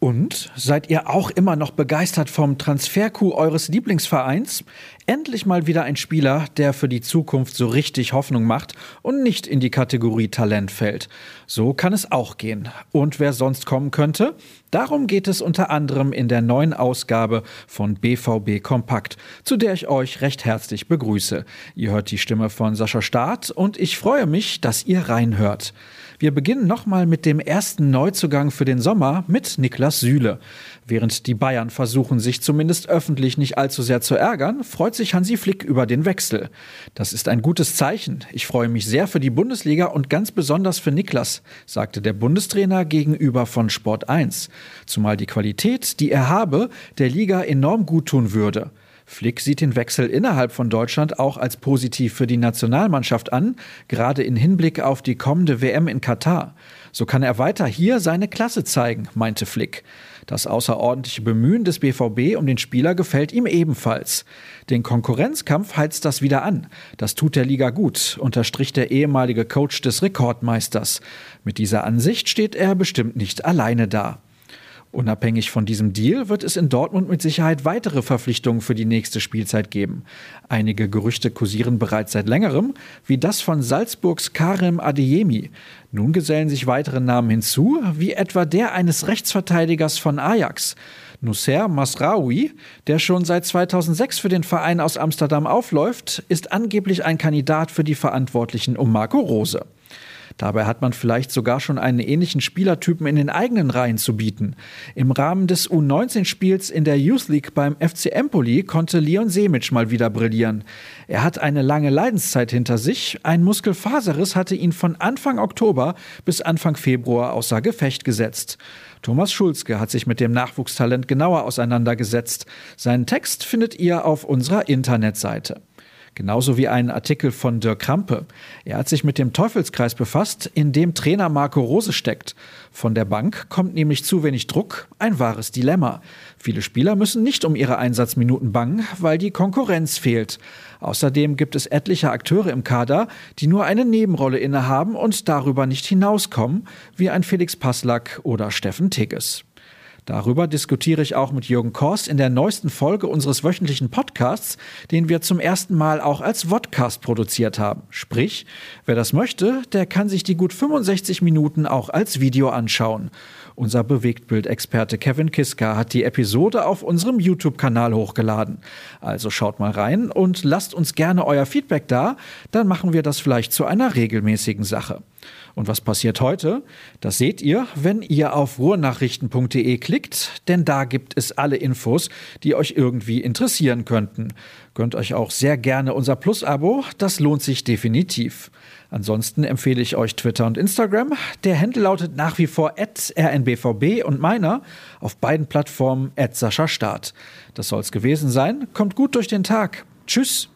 Und seid ihr auch immer noch begeistert vom Transfercoup eures Lieblingsvereins? Endlich mal wieder ein Spieler, der für die Zukunft so richtig Hoffnung macht und nicht in die Kategorie Talent fällt. So kann es auch gehen. Und wer sonst kommen könnte? Darum geht es unter anderem in der neuen Ausgabe von BVB Kompakt, zu der ich euch recht herzlich begrüße. Ihr hört die Stimme von Sascha Staat und ich freue mich, dass ihr reinhört. Wir beginnen nochmal mit dem ersten Neuzugang für den Sommer mit Niklas Süle. Während die Bayern versuchen, sich zumindest öffentlich nicht allzu sehr zu ärgern, freut sich Hansi Flick über den Wechsel. Das ist ein gutes Zeichen. Ich freue mich sehr für die Bundesliga und ganz besonders für Niklas, sagte der Bundestrainer gegenüber von Sport 1. Zumal die Qualität, die er habe, der Liga enorm gut tun würde. Flick sieht den Wechsel innerhalb von Deutschland auch als positiv für die Nationalmannschaft an, gerade in Hinblick auf die kommende WM in Katar. So kann er weiter hier seine Klasse zeigen, meinte Flick. Das außerordentliche Bemühen des BVB um den Spieler gefällt ihm ebenfalls. Den Konkurrenzkampf heizt das wieder an. Das tut der Liga gut, unterstrich der ehemalige Coach des Rekordmeisters. Mit dieser Ansicht steht er bestimmt nicht alleine da. Unabhängig von diesem Deal wird es in Dortmund mit Sicherheit weitere Verpflichtungen für die nächste Spielzeit geben. Einige Gerüchte kursieren bereits seit längerem, wie das von Salzburgs Karim Adeyemi. Nun gesellen sich weitere Namen hinzu, wie etwa der eines Rechtsverteidigers von Ajax. Nusser Masraoui, der schon seit 2006 für den Verein aus Amsterdam aufläuft, ist angeblich ein Kandidat für die Verantwortlichen um Marco Rose. Dabei hat man vielleicht sogar schon einen ähnlichen Spielertypen in den eigenen Reihen zu bieten. Im Rahmen des U19-Spiels in der Youth League beim FC Empoli konnte Leon Semic mal wieder brillieren. Er hat eine lange Leidenszeit hinter sich. Ein Muskelfaserriss hatte ihn von Anfang Oktober bis Anfang Februar außer Gefecht gesetzt. Thomas Schulzke hat sich mit dem Nachwuchstalent genauer auseinandergesetzt. Seinen Text findet ihr auf unserer Internetseite. Genauso wie ein Artikel von Dirk Krampe. Er hat sich mit dem Teufelskreis befasst, in dem Trainer Marco Rose steckt. Von der Bank kommt nämlich zu wenig Druck, ein wahres Dilemma. Viele Spieler müssen nicht um ihre Einsatzminuten bangen, weil die Konkurrenz fehlt. Außerdem gibt es etliche Akteure im Kader, die nur eine Nebenrolle innehaben und darüber nicht hinauskommen, wie ein Felix Passlack oder Steffen Tigges. Darüber diskutiere ich auch mit Jürgen Korst in der neuesten Folge unseres wöchentlichen Podcasts, den wir zum ersten Mal auch als Vodcast produziert haben. Sprich, wer das möchte, der kann sich die gut 65 Minuten auch als Video anschauen. Unser Bewegtbildexperte Kevin Kiska hat die Episode auf unserem YouTube-Kanal hochgeladen. Also schaut mal rein und lasst uns gerne euer Feedback da, dann machen wir das vielleicht zu einer regelmäßigen Sache. Und was passiert heute? Das seht ihr, wenn ihr auf ruhrnachrichten.de klickt, denn da gibt es alle Infos, die euch irgendwie interessieren könnten. Gönnt euch auch sehr gerne unser Plus-Abo, das lohnt sich definitiv. Ansonsten empfehle ich euch Twitter und Instagram. Der Handle lautet nach wie vor rnbvb und meiner auf beiden Plattformen Sascha Start. Das soll's gewesen sein. Kommt gut durch den Tag. Tschüss.